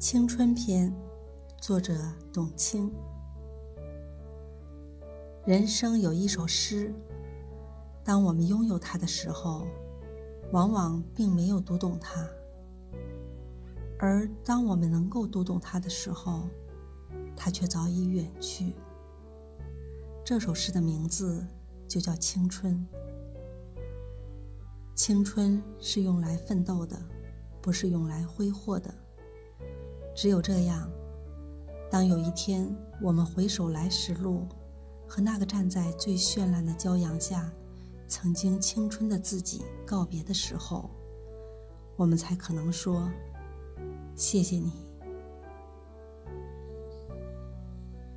青春篇，作者董卿。人生有一首诗，当我们拥有它的时候，往往并没有读懂它；而当我们能够读懂它的时候，它却早已远去。这首诗的名字就叫青春。青春是用来奋斗的，不是用来挥霍的。只有这样，当有一天我们回首来时路，和那个站在最绚烂的骄阳下，曾经青春的自己告别的时候，我们才可能说：“谢谢你。”